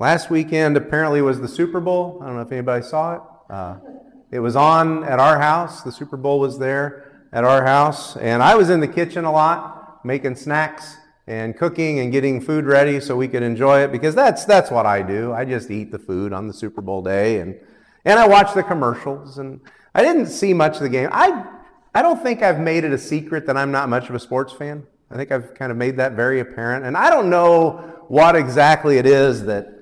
Last weekend apparently was the Super Bowl. I don't know if anybody saw it. Uh, it was on at our house. The Super Bowl was there at our house. And I was in the kitchen a lot, making snacks and cooking and getting food ready so we could enjoy it because that's, that's what I do. I just eat the food on the Super Bowl day and, and I watch the commercials. And I didn't see much of the game. I, I don't think I've made it a secret that I'm not much of a sports fan. I think I've kind of made that very apparent. And I don't know what exactly it is that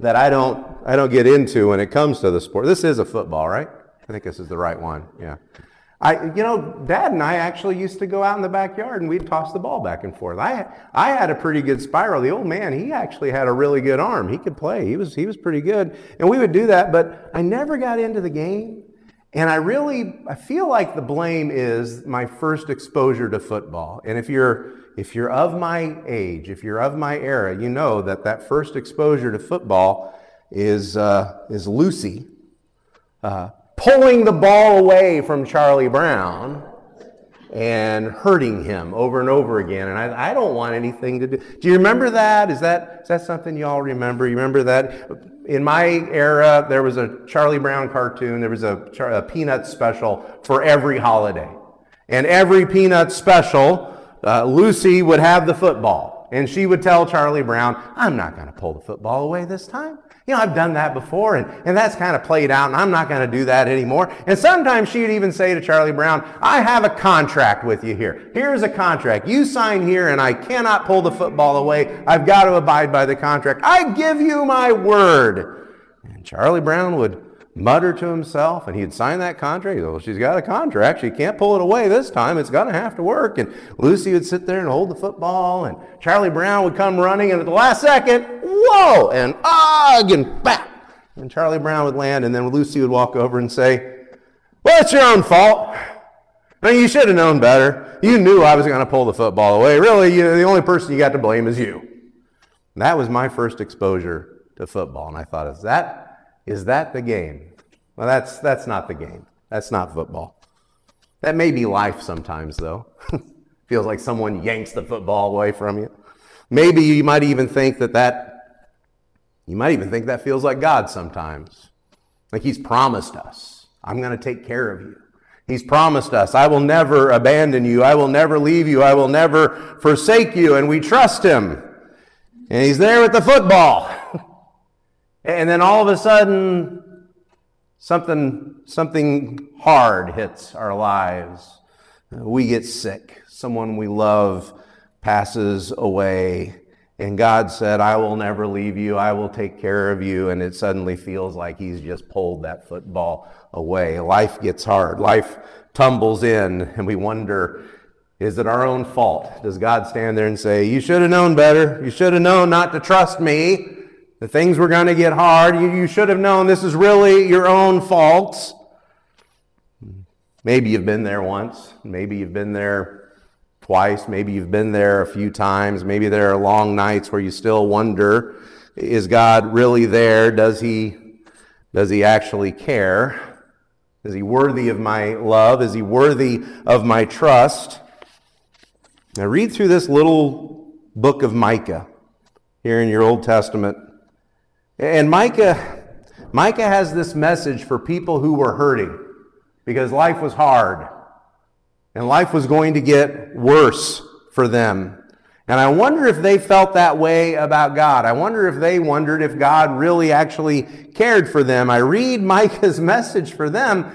that I don't I don't get into when it comes to the sport. This is a football, right? I think this is the right one. Yeah. I you know, Dad and I actually used to go out in the backyard and we'd toss the ball back and forth. I I had a pretty good spiral. The old man, he actually had a really good arm. He could play. He was he was pretty good. And we would do that, but I never got into the game. And I really I feel like the blame is my first exposure to football. And if you're if you're of my age, if you're of my era, you know that that first exposure to football is, uh, is Lucy uh, pulling the ball away from Charlie Brown and hurting him over and over again. And I, I, don't want anything to do. Do you remember that? Is that is that something you all remember? You remember that? In my era, there was a Charlie Brown cartoon. There was a, a Peanut special for every holiday, and every Peanut special uh, Lucy would have the football and she would tell Charlie Brown, I'm not going to pull the football away this time. You know, I've done that before and, and that's kind of played out and I'm not going to do that anymore. And sometimes she'd even say to Charlie Brown, I have a contract with you here. Here's a contract. You sign here and I cannot pull the football away. I've got to abide by the contract. I give you my word. And Charlie Brown would mutter to himself, and he'd sign that contract. Well, she's got a contract. She can't pull it away this time. It's going to have to work. And Lucy would sit there and hold the football, and Charlie Brown would come running, and at the last second, whoa, and ugh, and bap. And Charlie Brown would land, and then Lucy would walk over and say, well, it's your own fault. I mean, you should have known better. You knew I was going to pull the football away. Really, you, the only person you got to blame is you. And that was my first exposure to football. And I thought, is that is that the game? Well, that's, that's not the game. That's not football. That may be life sometimes, though. Feels like someone yanks the football away from you. Maybe you might even think that that, you might even think that feels like God sometimes. Like He's promised us, I'm going to take care of you. He's promised us, I will never abandon you. I will never leave you. I will never forsake you. And we trust Him. And He's there with the football. And then all of a sudden, something, something hard hits our lives. We get sick. Someone we love passes away. And God said, I will never leave you. I will take care of you. And it suddenly feels like He's just pulled that football away. Life gets hard. Life tumbles in, and we wonder, is it our own fault? Does God stand there and say, You should have known better. You should have known not to trust me. The things were going to get hard. You, you should have known this is really your own fault. Maybe you've been there once. Maybe you've been there twice. Maybe you've been there a few times. Maybe there are long nights where you still wonder, is God really there? Does he, does he actually care? Is he worthy of my love? Is he worthy of my trust? Now read through this little book of Micah here in your Old Testament. And Micah, Micah has this message for people who were hurting because life was hard and life was going to get worse for them. And I wonder if they felt that way about God. I wonder if they wondered if God really actually cared for them. I read Micah's message for them,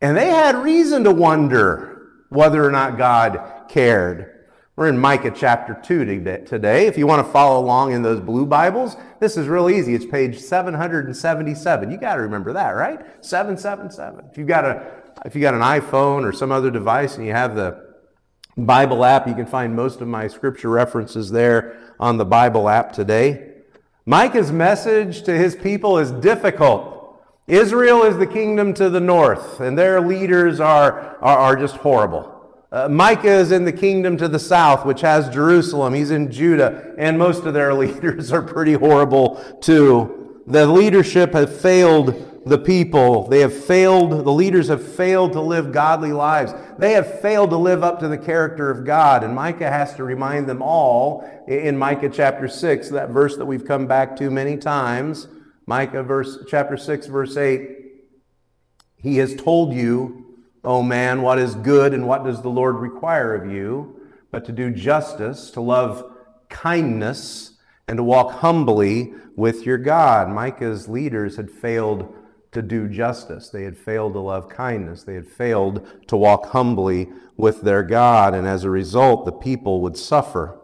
and they had reason to wonder whether or not God cared. We're in Micah chapter 2 today. If you want to follow along in those blue Bibles, this is real easy. It's page 777. You got to remember that, right? 777. If you've got a if you got an iPhone or some other device and you have the Bible app, you can find most of my scripture references there on the Bible app today. Micah's message to his people is difficult. Israel is the kingdom to the north, and their leaders are, are, are just horrible. Uh, Micah is in the kingdom to the south, which has Jerusalem. He's in Judah, and most of their leaders are pretty horrible too. The leadership have failed the people. They have failed, the leaders have failed to live godly lives. They have failed to live up to the character of God. And Micah has to remind them all in Micah chapter 6, that verse that we've come back to many times. Micah verse, chapter 6, verse 8. He has told you, O man, what is good and what does the Lord require of you, but to do justice, to love kindness, and to walk humbly with your God. Micah's leaders had failed to do justice. They had failed to love kindness. They had failed to walk humbly with their God. And as a result, the people would suffer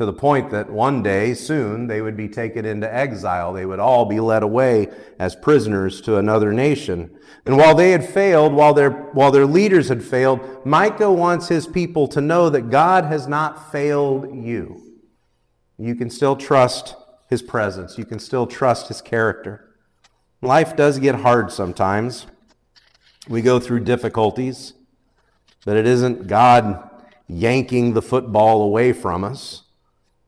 to the point that one day, soon, they would be taken into exile. They would all be led away as prisoners to another nation. And while they had failed, while their, while their leaders had failed, Micah wants his people to know that God has not failed you. You can still trust his presence. You can still trust his character. Life does get hard sometimes. We go through difficulties, but it isn't God yanking the football away from us.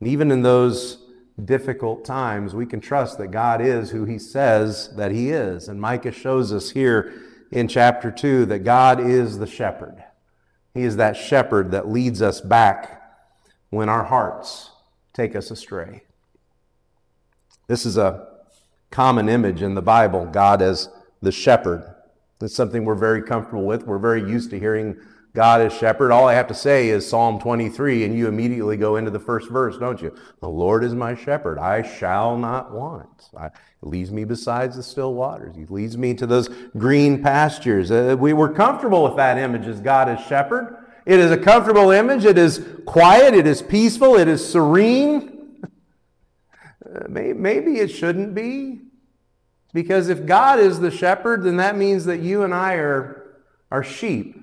And even in those difficult times, we can trust that God is who he says that he is. And Micah shows us here in chapter 2 that God is the shepherd. He is that shepherd that leads us back when our hearts take us astray. This is a common image in the Bible God as the shepherd. It's something we're very comfortable with. We're very used to hearing God is shepherd. All I have to say is Psalm 23, and you immediately go into the first verse, don't you? The Lord is my shepherd. I shall not want. He leads me besides the still waters. He leads me to those green pastures. Uh, we were comfortable with that image as God is shepherd. It is a comfortable image. It is quiet. It is peaceful. It is serene. Maybe it shouldn't be. Because if God is the shepherd, then that means that you and I are, are sheep.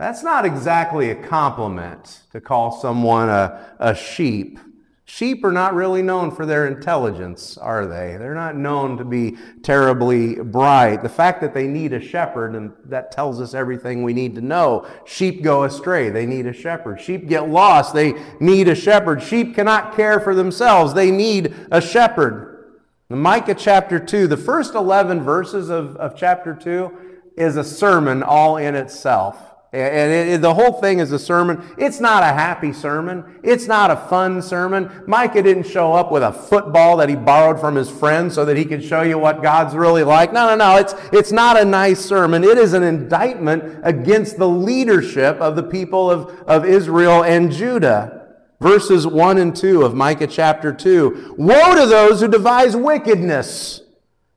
That's not exactly a compliment to call someone a, a sheep. Sheep are not really known for their intelligence, are they? They're not known to be terribly bright. The fact that they need a shepherd, and that tells us everything we need to know. Sheep go astray, they need a shepherd. Sheep get lost, they need a shepherd. Sheep cannot care for themselves, they need a shepherd. Micah chapter 2, the first 11 verses of, of chapter 2 is a sermon all in itself. And it, it, the whole thing is a sermon. It's not a happy sermon. It's not a fun sermon. Micah didn't show up with a football that he borrowed from his friend so that he could show you what God's really like. No, no, no. It's, it's not a nice sermon. It is an indictment against the leadership of the people of, of Israel and Judah. Verses 1 and 2 of Micah chapter 2. Woe to those who devise wickedness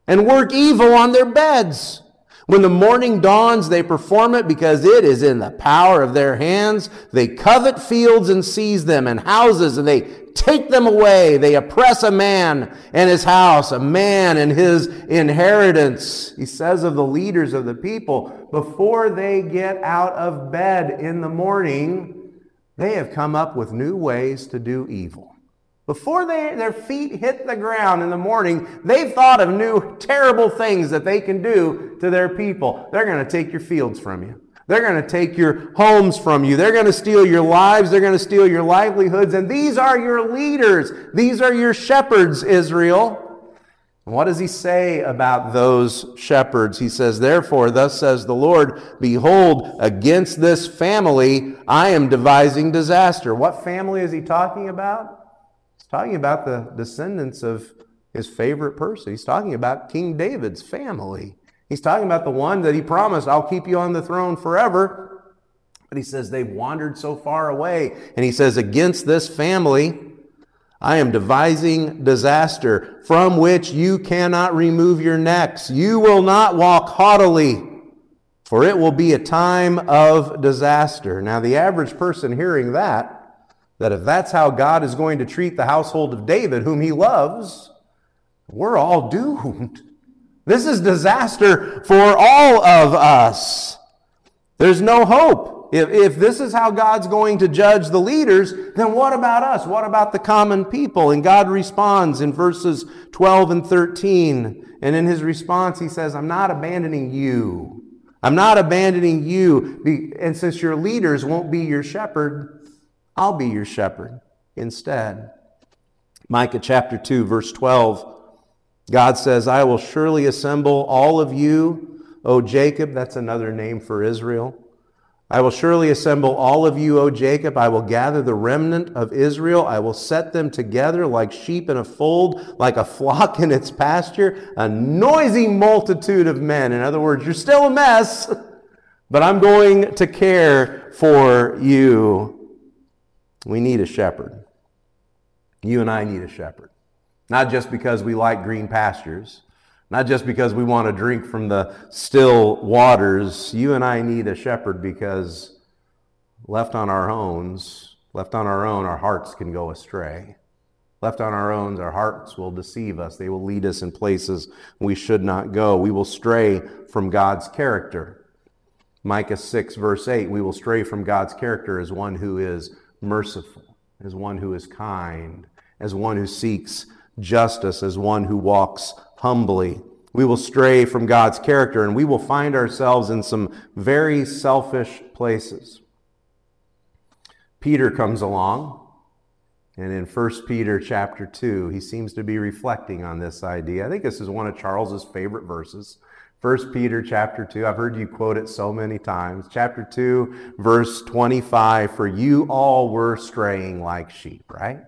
and work evil on their beds. When the morning dawns, they perform it because it is in the power of their hands. They covet fields and seize them, and houses, and they take them away. They oppress a man and his house, a man and his inheritance. He says of the leaders of the people, before they get out of bed in the morning, they have come up with new ways to do evil. Before they, their feet hit the ground in the morning, they've thought of new terrible things that they can do to their people. They're going to take your fields from you. They're going to take your homes from you. They're going to steal your lives. They're going to steal your livelihoods. And these are your leaders. These are your shepherds, Israel. What does he say about those shepherds? He says, Therefore, thus says the Lord, Behold, against this family I am devising disaster. What family is he talking about? Talking about the descendants of his favorite person. He's talking about King David's family. He's talking about the one that he promised, I'll keep you on the throne forever. But he says they've wandered so far away. And he says, Against this family, I am devising disaster from which you cannot remove your necks. You will not walk haughtily, for it will be a time of disaster. Now, the average person hearing that that if that's how God is going to treat the household of David, whom he loves, we're all doomed. This is disaster for all of us. There's no hope. If, if this is how God's going to judge the leaders, then what about us? What about the common people? And God responds in verses 12 and 13. And in his response, he says, I'm not abandoning you. I'm not abandoning you. And since your leaders won't be your shepherd, I'll be your shepherd instead. Micah chapter 2, verse 12. God says, I will surely assemble all of you, O Jacob. That's another name for Israel. I will surely assemble all of you, O Jacob. I will gather the remnant of Israel. I will set them together like sheep in a fold, like a flock in its pasture, a noisy multitude of men. In other words, you're still a mess, but I'm going to care for you. We need a shepherd. You and I need a shepherd. Not just because we like green pastures, not just because we want to drink from the still waters. You and I need a shepherd because left on our own, left on our own, our hearts can go astray. Left on our own, our hearts will deceive us. They will lead us in places we should not go. We will stray from God's character. Micah 6, verse 8, we will stray from God's character as one who is merciful, as one who is kind, as one who seeks justice as one who walks humbly. We will stray from God's character and we will find ourselves in some very selfish places. Peter comes along, and in 1 Peter chapter 2, he seems to be reflecting on this idea. I think this is one of Charles's favorite verses. 1 Peter chapter 2, I've heard you quote it so many times. Chapter 2, verse 25, for you all were straying like sheep, right?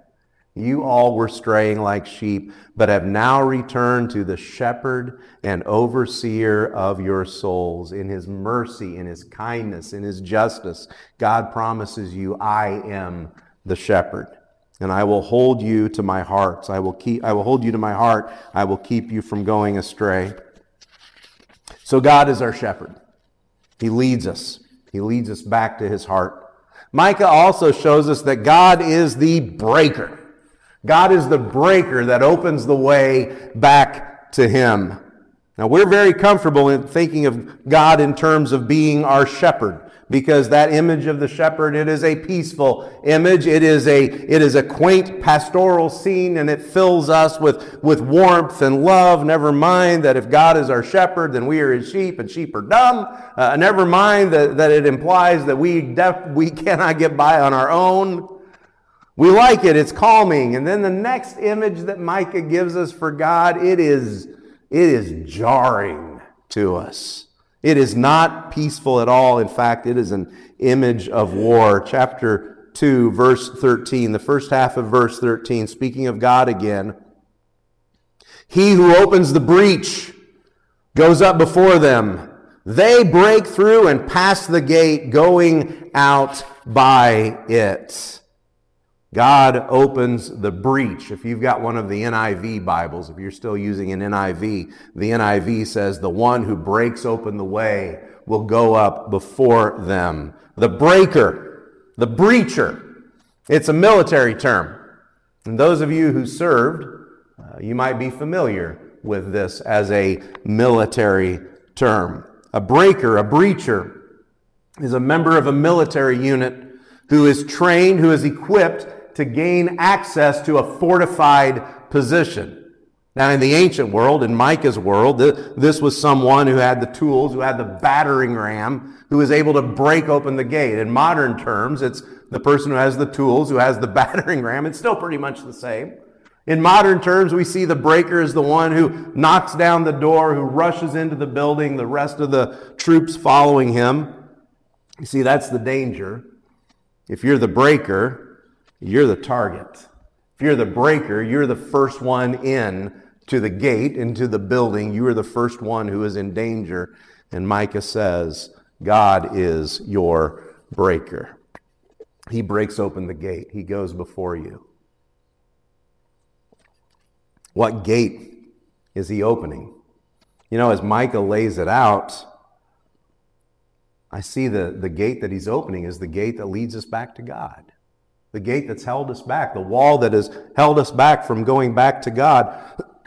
You all were straying like sheep, but have now returned to the shepherd and overseer of your souls. In his mercy, in his kindness, in his justice, God promises you, I am the shepherd. And I will hold you to my heart. I will keep, I will hold you to my heart. I will keep you from going astray. So God is our shepherd. He leads us. He leads us back to his heart. Micah also shows us that God is the breaker. God is the breaker that opens the way back to Him. Now, we're very comfortable in thinking of God in terms of being our shepherd because that image of the shepherd it is a peaceful image. It is a it is a quaint pastoral scene and it fills us with with warmth and love. Never mind that if god is our shepherd then we are his sheep and sheep are dumb. Uh, never mind that, that it implies that we def, we cannot get by on our own. We like it, it's calming. And then the next image that Micah gives us for God, it is, it is jarring to us. It is not peaceful at all. In fact, it is an image of war. Chapter 2, verse 13, the first half of verse 13, speaking of God again. He who opens the breach goes up before them. They break through and pass the gate, going out by it. God opens the breach. If you've got one of the NIV Bibles, if you're still using an NIV, the NIV says, The one who breaks open the way will go up before them. The breaker, the breacher. It's a military term. And those of you who served, uh, you might be familiar with this as a military term. A breaker, a breacher, is a member of a military unit who is trained, who is equipped to gain access to a fortified position. Now, in the ancient world, in Micah's world, this was someone who had the tools, who had the battering ram, who was able to break open the gate. In modern terms, it's the person who has the tools, who has the battering ram. It's still pretty much the same. In modern terms, we see the breaker is the one who knocks down the door, who rushes into the building, the rest of the troops following him. You see, that's the danger. If you're the breaker, you're the target. If you're the breaker, you're the first one in to the gate, into the building. You are the first one who is in danger. And Micah says, God is your breaker. He breaks open the gate, He goes before you. What gate is He opening? You know, as Micah lays it out, I see the, the gate that He's opening is the gate that leads us back to God the gate that's held us back, the wall that has held us back from going back to God.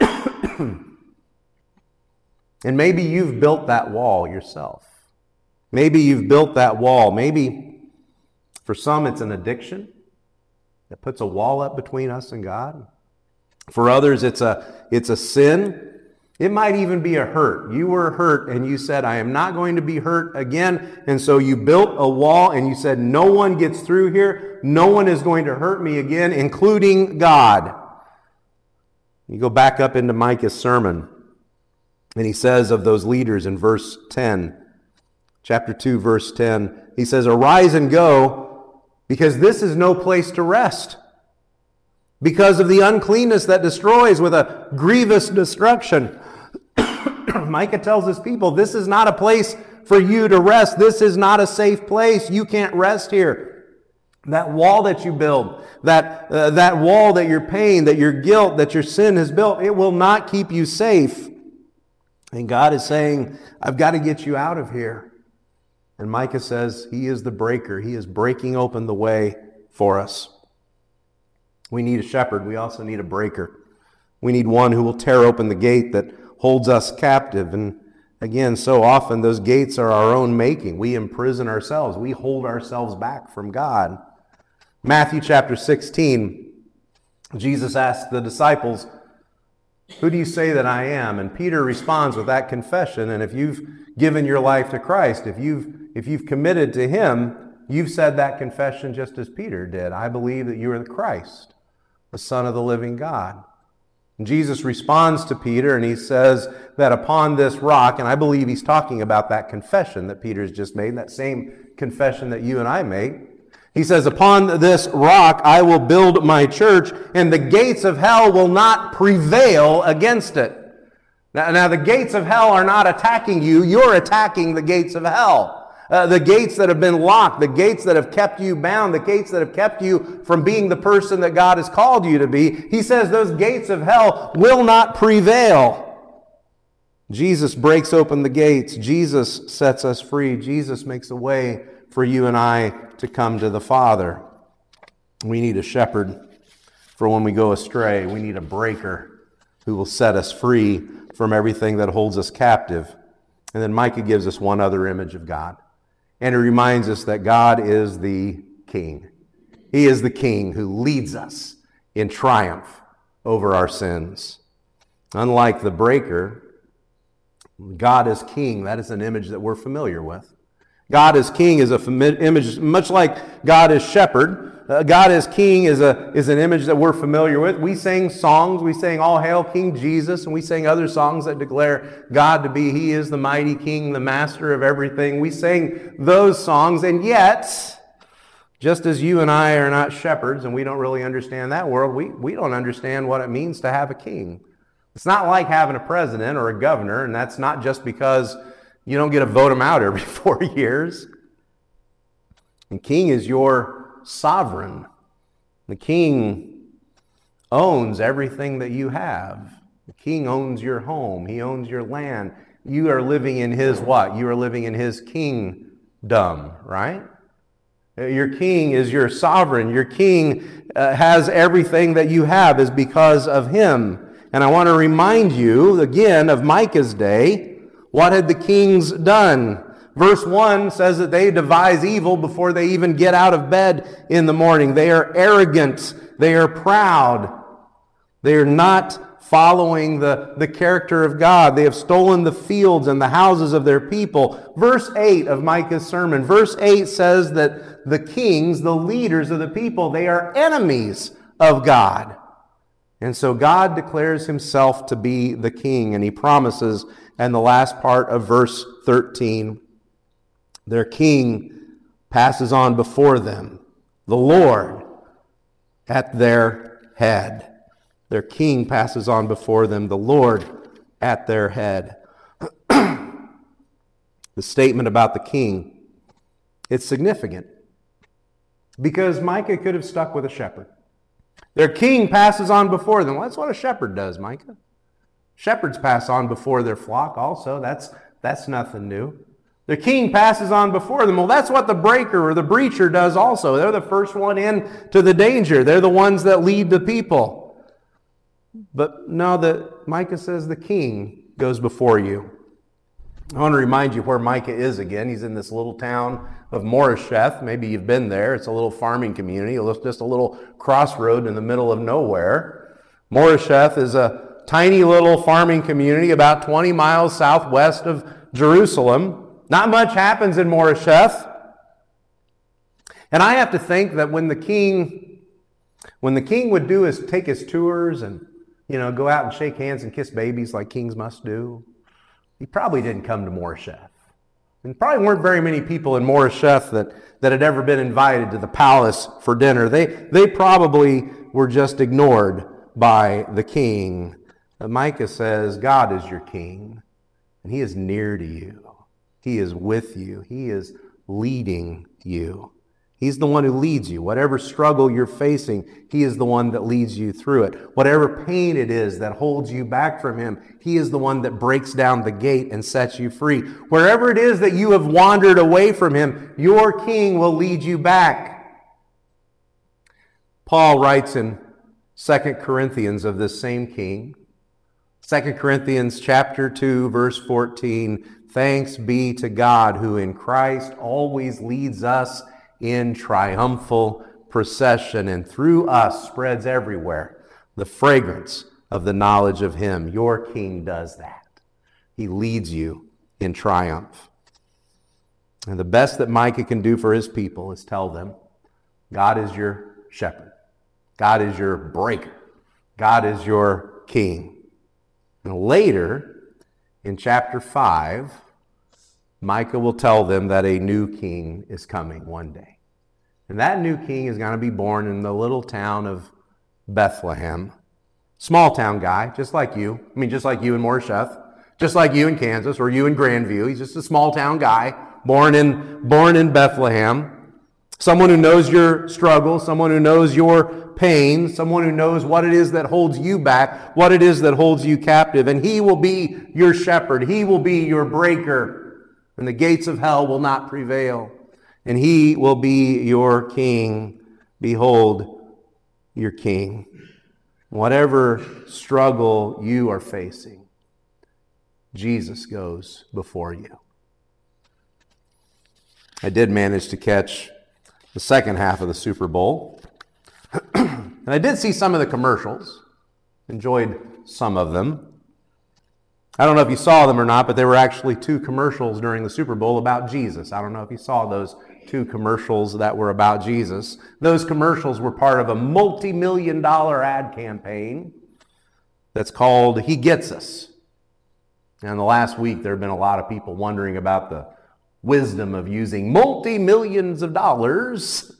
and maybe you've built that wall yourself. Maybe you've built that wall. Maybe for some it's an addiction that puts a wall up between us and God. For others it's a it's a sin it might even be a hurt. You were hurt and you said, I am not going to be hurt again. And so you built a wall and you said, no one gets through here. No one is going to hurt me again, including God. You go back up into Micah's sermon, and he says of those leaders in verse 10, chapter 2, verse 10, he says, Arise and go, because this is no place to rest. Because of the uncleanness that destroys with a grievous destruction. Micah tells his people, This is not a place for you to rest. This is not a safe place. You can't rest here. That wall that you build, that, uh, that wall that your pain, that your guilt, that your sin has built, it will not keep you safe. And God is saying, I've got to get you out of here. And Micah says, He is the breaker. He is breaking open the way for us. We need a shepherd. We also need a breaker. We need one who will tear open the gate that holds us captive. And again, so often those gates are our own making. We imprison ourselves, we hold ourselves back from God. Matthew chapter 16, Jesus asked the disciples, Who do you say that I am? And Peter responds with that confession. And if you've given your life to Christ, if you've, if you've committed to Him, you've said that confession just as Peter did. I believe that you are the Christ, the Son of the living God. Jesus responds to Peter and he says that upon this rock, and I believe he's talking about that confession that Peter's just made, that same confession that you and I made. He says, Upon this rock I will build my church, and the gates of hell will not prevail against it. Now, now the gates of hell are not attacking you, you're attacking the gates of hell. Uh, the gates that have been locked, the gates that have kept you bound, the gates that have kept you from being the person that God has called you to be. He says those gates of hell will not prevail. Jesus breaks open the gates. Jesus sets us free. Jesus makes a way for you and I to come to the Father. We need a shepherd for when we go astray. We need a breaker who will set us free from everything that holds us captive. And then Micah gives us one other image of God. And it reminds us that God is the King. He is the King who leads us in triumph over our sins. Unlike the breaker, God is King. That is an image that we're familiar with. God as king is a image, much like God as shepherd. Uh, God as king is, a, is an image that we're familiar with. We sing songs. We sing All Hail King Jesus, and we sing other songs that declare God to be, He is the mighty king, the master of everything. We sing those songs, and yet, just as you and I are not shepherds and we don't really understand that world, we, we don't understand what it means to have a king. It's not like having a president or a governor, and that's not just because you don't get to vote him out every four years. And king is your sovereign. The king owns everything that you have. The king owns your home. He owns your land. You are living in his what? You are living in his kingdom, right? Your king is your sovereign. Your king uh, has everything that you have is because of him. And I want to remind you again of Micah's day what had the kings done? Verse 1 says that they devise evil before they even get out of bed in the morning. They are arrogant. They are proud. They are not following the, the character of God. They have stolen the fields and the houses of their people. Verse 8 of Micah's sermon. Verse 8 says that the kings, the leaders of the people, they are enemies of God. And so God declares himself to be the king, and he promises and the last part of verse 13 their king passes on before them, the Lord at their head. Their king passes on before them, the Lord at their head. the statement about the king, it's significant because Micah could have stuck with a shepherd. Their king passes on before them. Well, that's what a shepherd does, Micah. Shepherds pass on before their flock also. That's, that's nothing new. The king passes on before them. Well, that's what the breaker or the breacher does also. They're the first one in to the danger. They're the ones that lead the people. But now that Micah says the king goes before you. I want to remind you where Micah is again. He's in this little town of Moresheth. Maybe you've been there. It's a little farming community. It's just a little crossroad in the middle of nowhere. Moresheth is a tiny little farming community about 20 miles southwest of Jerusalem. Not much happens in Moresheth. And I have to think that when the king when the king would do his take his tours and you know, go out and shake hands and kiss babies like kings must do. He probably didn't come to Moresheth. And probably weren't very many people in Moresheth that, that had ever been invited to the palace for dinner. They, they probably were just ignored by the king. Micah says, God is your king, and he is near to you. He is with you. He is leading you. He's the one who leads you. Whatever struggle you're facing, He is the one that leads you through it. Whatever pain it is that holds you back from Him, He is the one that breaks down the gate and sets you free. Wherever it is that you have wandered away from Him, your King will lead you back. Paul writes in 2 Corinthians of this same King, 2 Corinthians chapter 2 verse 14, thanks be to God who in Christ always leads us in triumphal procession, and through us spreads everywhere the fragrance of the knowledge of Him. Your King does that. He leads you in triumph. And the best that Micah can do for his people is tell them God is your shepherd, God is your breaker, God is your king. And later, in chapter 5, Micah will tell them that a new king is coming one day. And that new king is going to be born in the little town of Bethlehem. Small town guy, just like you. I mean, just like you in Moresheth, just like you in Kansas or you in Grandview. He's just a small town guy, born in, born in Bethlehem. Someone who knows your struggle, someone who knows your pain, someone who knows what it is that holds you back, what it is that holds you captive. And he will be your shepherd. He will be your breaker and the gates of hell will not prevail. And he will be your king. Behold, your king. Whatever struggle you are facing, Jesus goes before you. I did manage to catch the second half of the Super Bowl. and I did see some of the commercials, enjoyed some of them. I don't know if you saw them or not, but there were actually two commercials during the Super Bowl about Jesus. I don't know if you saw those two commercials that were about Jesus. Those commercials were part of a multi million dollar ad campaign that's called He Gets Us. And the last week, there have been a lot of people wondering about the wisdom of using multi millions of dollars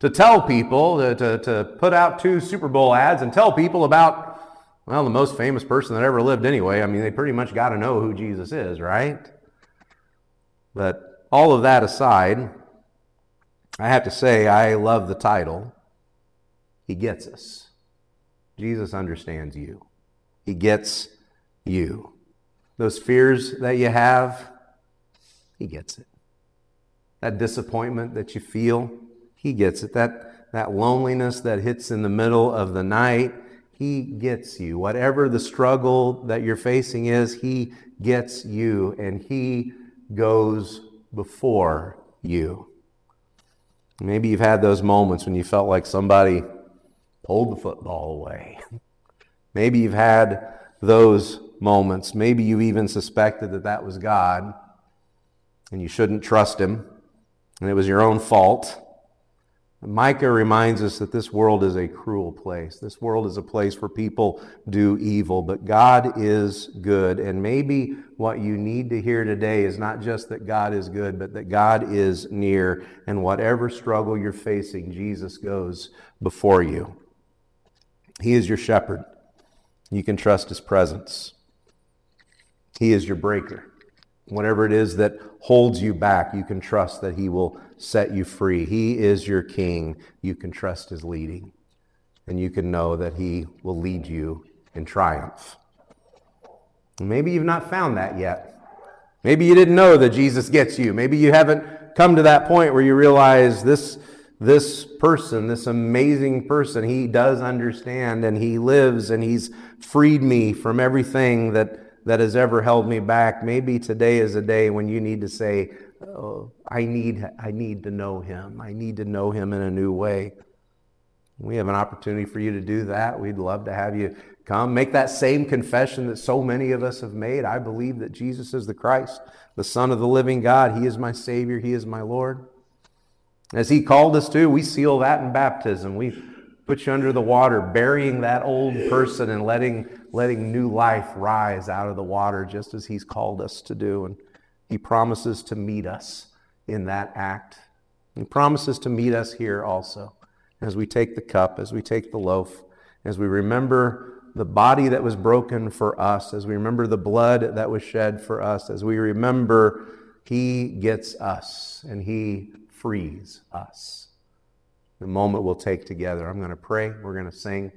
to tell people, to, to, to put out two Super Bowl ads and tell people about well, the most famous person that ever lived anyway. I mean, they pretty much got to know who Jesus is, right? But all of that aside, I have to say, I love the title. He gets us. Jesus understands you. He gets you. Those fears that you have, He gets it. That disappointment that you feel, He gets it. That, that loneliness that hits in the middle of the night, he gets you. Whatever the struggle that you're facing is, He gets you and He goes before you. Maybe you've had those moments when you felt like somebody pulled the football away. Maybe you've had those moments. Maybe you even suspected that that was God and you shouldn't trust Him and it was your own fault. Micah reminds us that this world is a cruel place. This world is a place where people do evil, but God is good. And maybe what you need to hear today is not just that God is good, but that God is near. And whatever struggle you're facing, Jesus goes before you. He is your shepherd. You can trust his presence. He is your breaker. Whatever it is that holds you back, you can trust that He will set you free. He is your King. You can trust His leading. And you can know that He will lead you in triumph. Maybe you've not found that yet. Maybe you didn't know that Jesus gets you. Maybe you haven't come to that point where you realize this, this person, this amazing person, he does understand and he lives and he's freed me from everything that that has ever held me back. Maybe today is a day when you need to say, oh, I need, I need to know him. I need to know him in a new way. We have an opportunity for you to do that. We'd love to have you come. Make that same confession that so many of us have made. I believe that Jesus is the Christ, the Son of the living God. He is my Savior. He is my Lord. As He called us to, we seal that in baptism. We put you under the water, burying that old person and letting, letting new life rise out of the water, just as He's called us to do. And He promises to meet us in that act. He promises to meet us here also as we take the cup, as we take the loaf, as we remember the body that was broken for us, as we remember the blood that was shed for us, as we remember He gets us and He frees us. The moment we'll take together, I'm going to pray, we're going to sing,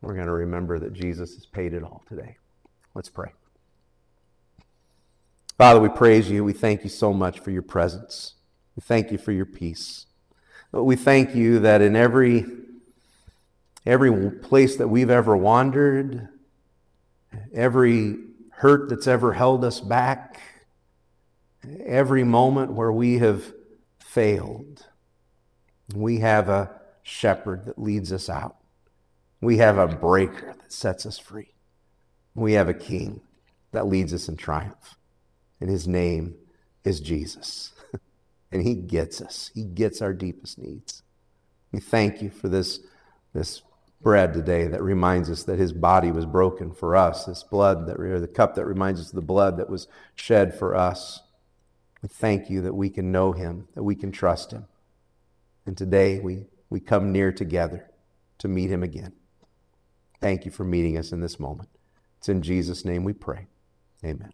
we're going to remember that Jesus has paid it all today. Let's pray. Father, we praise you. We thank you so much for your presence. We thank you for your peace. We thank you that in every, every place that we've ever wandered, every hurt that's ever held us back, every moment where we have failed, we have a shepherd that leads us out. We have a breaker that sets us free. We have a king that leads us in triumph. And his name is Jesus. and He gets us. He gets our deepest needs. We thank you for this, this bread today that reminds us that His body was broken for us, this blood, that, or the cup that reminds us of the blood that was shed for us. We thank you that we can know Him, that we can trust Him. And today we, we come near together to meet Him again. Thank you for meeting us in this moment. It's in Jesus' name we pray. Amen.